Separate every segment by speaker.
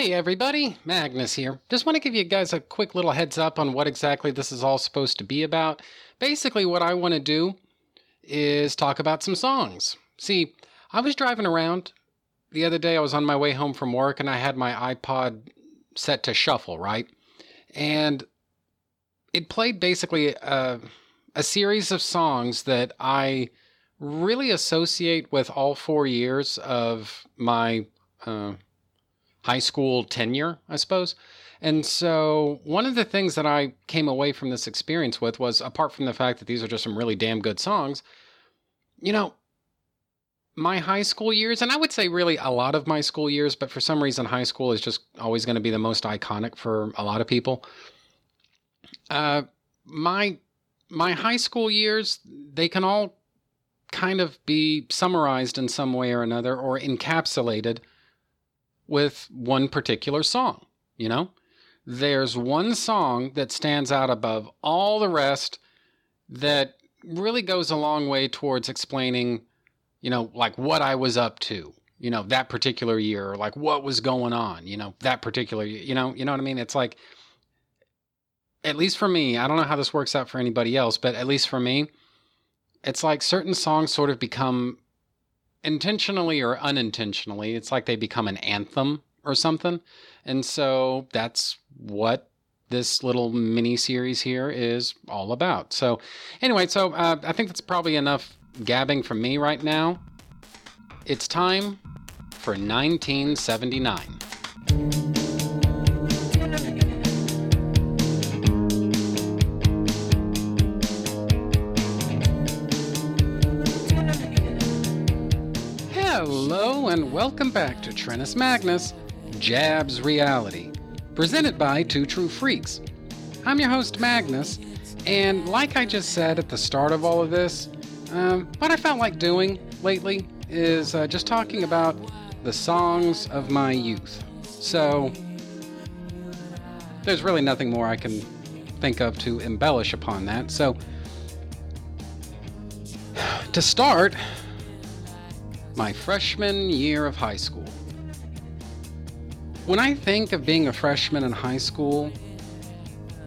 Speaker 1: Hey everybody, Magnus here. Just want to give you guys a quick little heads up on what exactly this is all supposed to be about. Basically, what I want to do is talk about some songs. See, I was driving around the other day, I was on my way home from work and I had my iPod set to shuffle, right? And it played basically a, a series of songs that I really associate with all four years of my. Uh, high school tenure, I suppose. And so, one of the things that I came away from this experience with was apart from the fact that these are just some really damn good songs, you know, my high school years, and I would say really a lot of my school years, but for some reason, high school is just always going to be the most iconic for a lot of people. Uh, my my high school years, they can all kind of be summarized in some way or another or encapsulated with one particular song, you know? There's one song that stands out above all the rest that really goes a long way towards explaining, you know, like what I was up to, you know, that particular year, or like what was going on, you know, that particular, year. you know, you know what I mean? It's like, at least for me, I don't know how this works out for anybody else, but at least for me, it's like certain songs sort of become intentionally or unintentionally, it's like they become an anthem or something. And so that's what this little mini series here is all about. So, anyway, so uh, I think that's probably enough gabbing from me right now. It's time for 1979. Welcome back to Trennis Magnus Jabs Reality, presented by Two True Freaks. I'm your host, Magnus, and like I just said at the start of all of this, um, what I felt like doing lately is uh, just talking about the songs of my youth. So, there's really nothing more I can think of to embellish upon that. So, to start, my freshman year of high school. When I think of being a freshman in high school,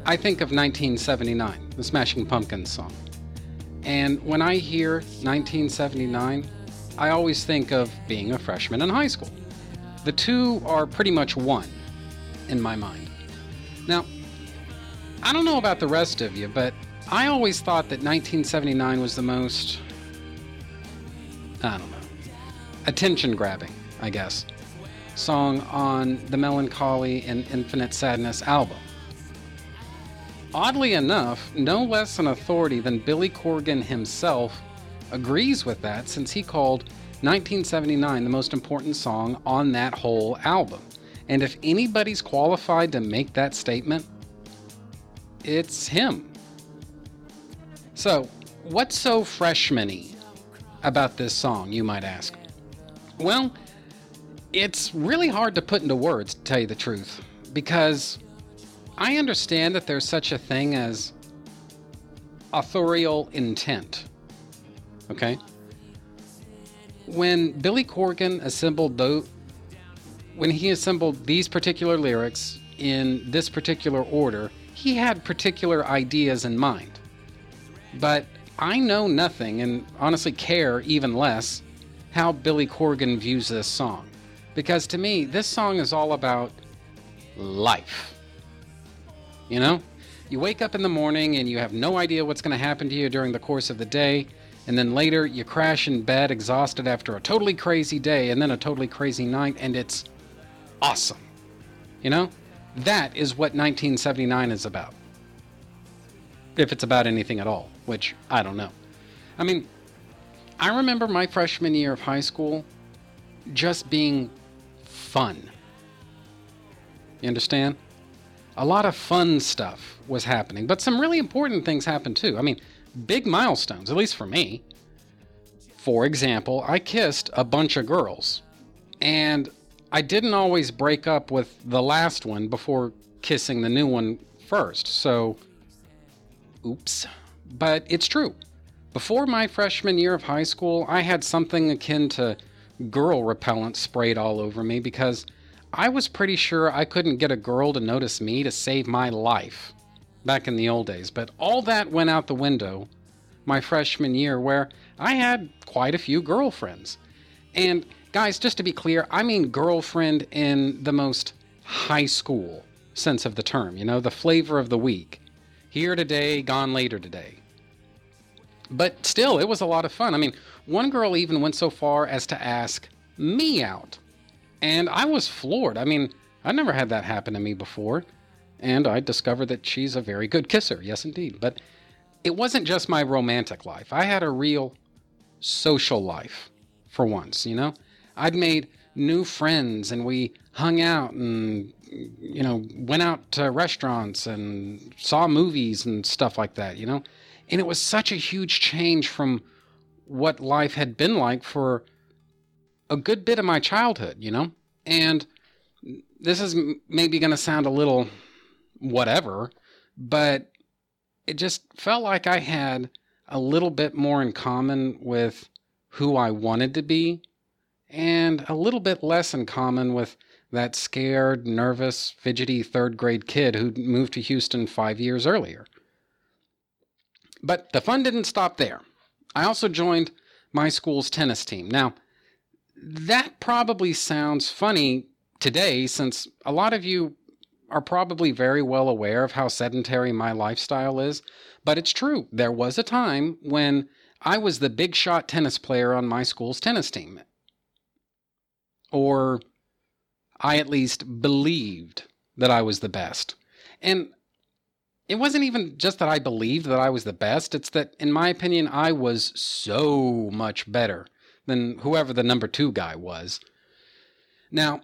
Speaker 1: I think of 1979, the Smashing Pumpkins song. And when I hear 1979, I always think of being a freshman in high school. The two are pretty much one in my mind. Now, I don't know about the rest of you, but I always thought that 1979 was the most. I don't know attention grabbing, I guess, song on the Mellon Collie and Infinite Sadness album. Oddly enough, no less an authority than Billy Corgan himself agrees with that since he called 1979 the most important song on that whole album. And if anybody's qualified to make that statement, it's him. So, what's so freshmany about this song, you might ask? Well, it's really hard to put into words, to tell you the truth, because I understand that there's such a thing as authorial intent. Okay? When Billy Corgan assembled those, when he assembled these particular lyrics in this particular order, he had particular ideas in mind. But I know nothing and honestly care even less how Billy Corgan views this song. Because to me, this song is all about life. You know? You wake up in the morning and you have no idea what's going to happen to you during the course of the day. And then later you crash in bed exhausted after a totally crazy day and then a totally crazy night, and it's awesome. You know? That is what 1979 is about. If it's about anything at all, which I don't know. I mean, I remember my freshman year of high school just being fun. You understand? A lot of fun stuff was happening, but some really important things happened too. I mean, big milestones, at least for me. For example, I kissed a bunch of girls, and I didn't always break up with the last one before kissing the new one first, so oops. But it's true. Before my freshman year of high school, I had something akin to girl repellent sprayed all over me because I was pretty sure I couldn't get a girl to notice me to save my life back in the old days. But all that went out the window my freshman year, where I had quite a few girlfriends. And guys, just to be clear, I mean girlfriend in the most high school sense of the term, you know, the flavor of the week. Here today, gone later today. But still, it was a lot of fun. I mean, one girl even went so far as to ask me out. And I was floored. I mean, I never had that happen to me before. And I discovered that she's a very good kisser. Yes, indeed. But it wasn't just my romantic life. I had a real social life for once, you know? I'd made new friends and we hung out and, you know, went out to restaurants and saw movies and stuff like that, you know? And it was such a huge change from what life had been like for a good bit of my childhood, you know? And this is maybe going to sound a little whatever, but it just felt like I had a little bit more in common with who I wanted to be and a little bit less in common with that scared, nervous, fidgety third grade kid who moved to Houston five years earlier. But the fun didn't stop there. I also joined my school's tennis team. Now, that probably sounds funny today since a lot of you are probably very well aware of how sedentary my lifestyle is, but it's true. There was a time when I was the big shot tennis player on my school's tennis team. Or I at least believed that I was the best. And it wasn't even just that I believed that I was the best, it's that, in my opinion, I was so much better than whoever the number two guy was. Now,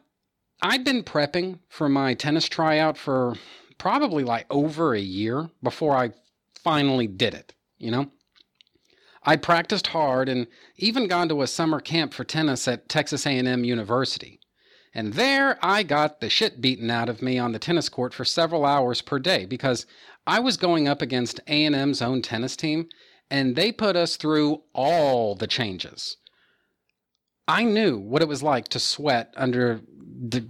Speaker 1: I'd been prepping for my tennis tryout for probably like over a year before I finally did it, you know? I'd practiced hard and even gone to a summer camp for tennis at Texas A&M University. And there I got the shit beaten out of me on the tennis court for several hours per day because I was going up against A&M's own tennis team and they put us through all the changes. I knew what it was like to sweat under the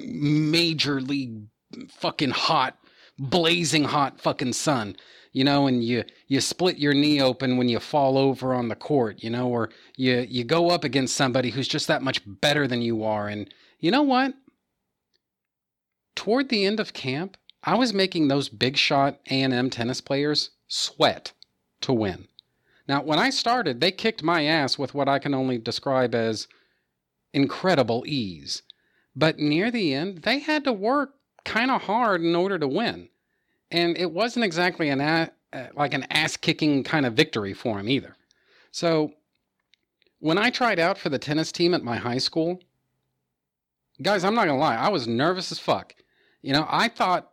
Speaker 1: major league fucking hot, blazing hot fucking sun, you know, and you you split your knee open when you fall over on the court, you know, or you you go up against somebody who's just that much better than you are, and you know what? Toward the end of camp, I was making those big shot A&M tennis players sweat to win. Now, when I started, they kicked my ass with what I can only describe as incredible ease. But near the end, they had to work kind of hard in order to win. And it wasn't exactly an uh, like an ass-kicking kind of victory for him either. So, when I tried out for the tennis team at my high school, guys, I'm not to lie, I was nervous as fuck. You know, I thought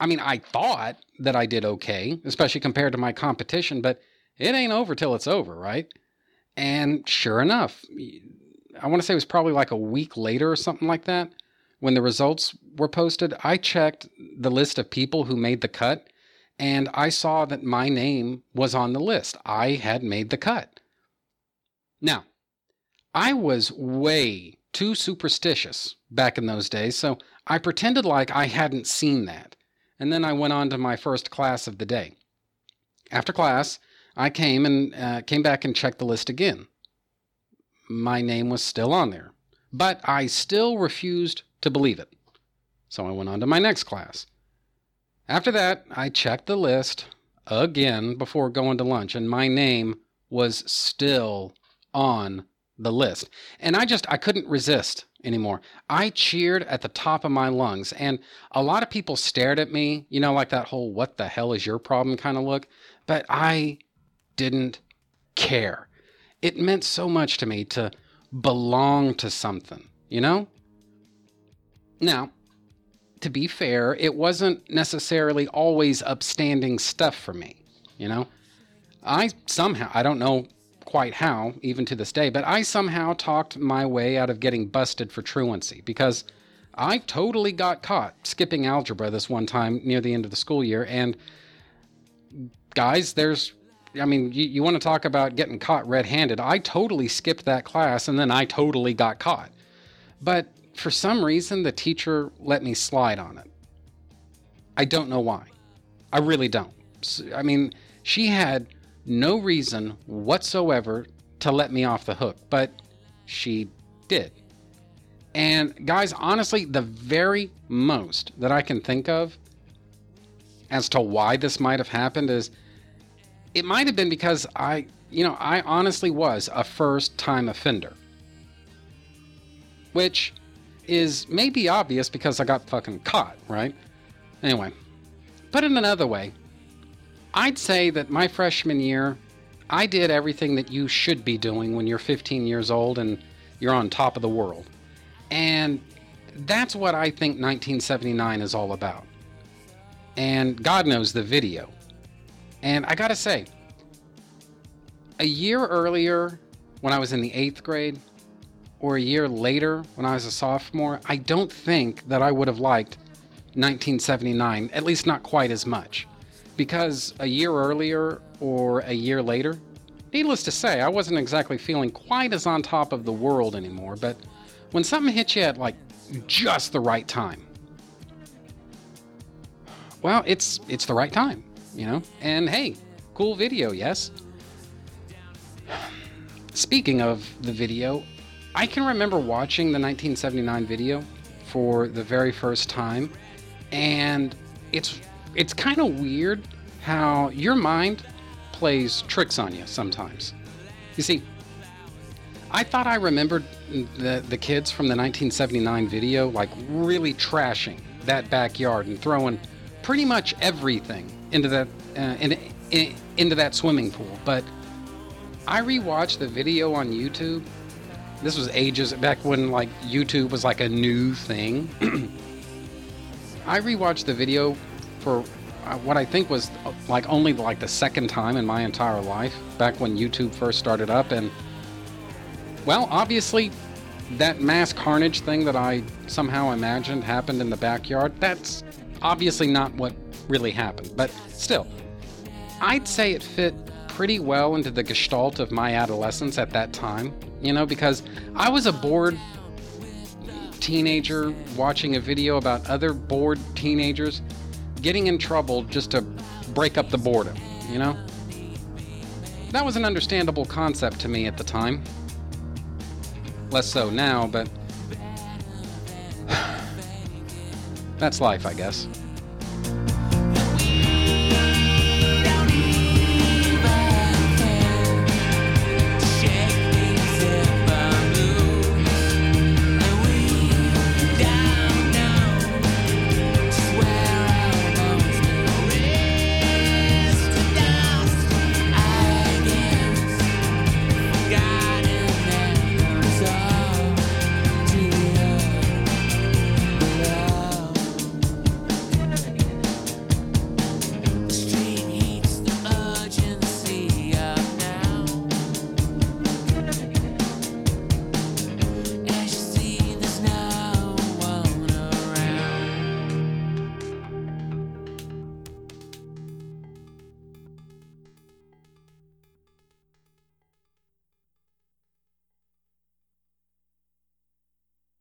Speaker 1: I mean, I thought that I did okay, especially compared to my competition, but it ain't over till it's over, right? And sure enough, I want to say it was probably like a week later or something like that when the results were posted. I checked the list of people who made the cut and I saw that my name was on the list. I had made the cut. Now, I was way too superstitious back in those days, so I pretended like I hadn't seen that. And then I went on to my first class of the day. After class, I came and uh, came back and checked the list again my name was still on there. But I still refused to believe it. So I went on to my next class. After that, I checked the list again before going to lunch, and my name was still on the list. And I just, I couldn't resist anymore. I cheered at the top of my lungs, and a lot of people stared at me, you know, like that whole what the hell is your problem kind of look. But I didn't care it meant so much to me to belong to something, you know? Now, to be fair, it wasn't necessarily always upstanding stuff for me, you know? I somehow, I don't know quite how, even to this day, but I somehow talked my way out of getting busted for truancy because I totally got caught skipping algebra this one time near the end of the school year. And guys, there's I mean, you, you want to talk about getting caught red handed. I totally skipped that class and then I totally got caught. But for some reason, the teacher let me slide on it. I don't know why. I really don't. I mean, she had no reason whatsoever to let me off the hook, but she did. And guys, honestly, the very most that I can think of as to why this might have happened is it might have been because I, you know, I honestly was a first time offender. Which is maybe obvious because I got fucking caught, right? Anyway, put it another way, I'd say that my freshman year, I did everything that you should be doing when you're 15 years old and you're on top of the world. And that's what I think 1979 is all about. And God knows the video. And I gotta say, a year earlier, when I was in the eighth grade, or a year later, when I was a sophomore, I don't think that I would have liked 1979, at least not quite as much. Because a year earlier or a year later, needless to say, I wasn't exactly feeling quite as on top of the world anymore, but when something hits you at like just the right time, well, it's it's the right time, you know? And hey, cool video, yes? Speaking of the video, I can remember watching the 1979 video for the very first time, and it's it's kind of weird how your mind plays tricks on you sometimes. You see, I thought I remembered the the kids from the 1979 video like really trashing that backyard and throwing pretty much everything into that uh, in, in, into that swimming pool. But I rewatched the video on YouTube this was ages back when like YouTube was like a new thing. I rewatched the video for uh, what I think was uh, like only like the second time in my entire life back when YouTube first started up and well, obviously that mass carnage thing that I somehow imagined happened in the backyard, that's obviously not what really happened. But still, I'd say it fit pretty well into the gestalt of my adolescence at that time you know, because I was a bored teenager watching a video about other bored teenagers getting in trouble just to break up the boredom, you know? That was an understandable concept to me at the time. Less so now, but that's life, I guess.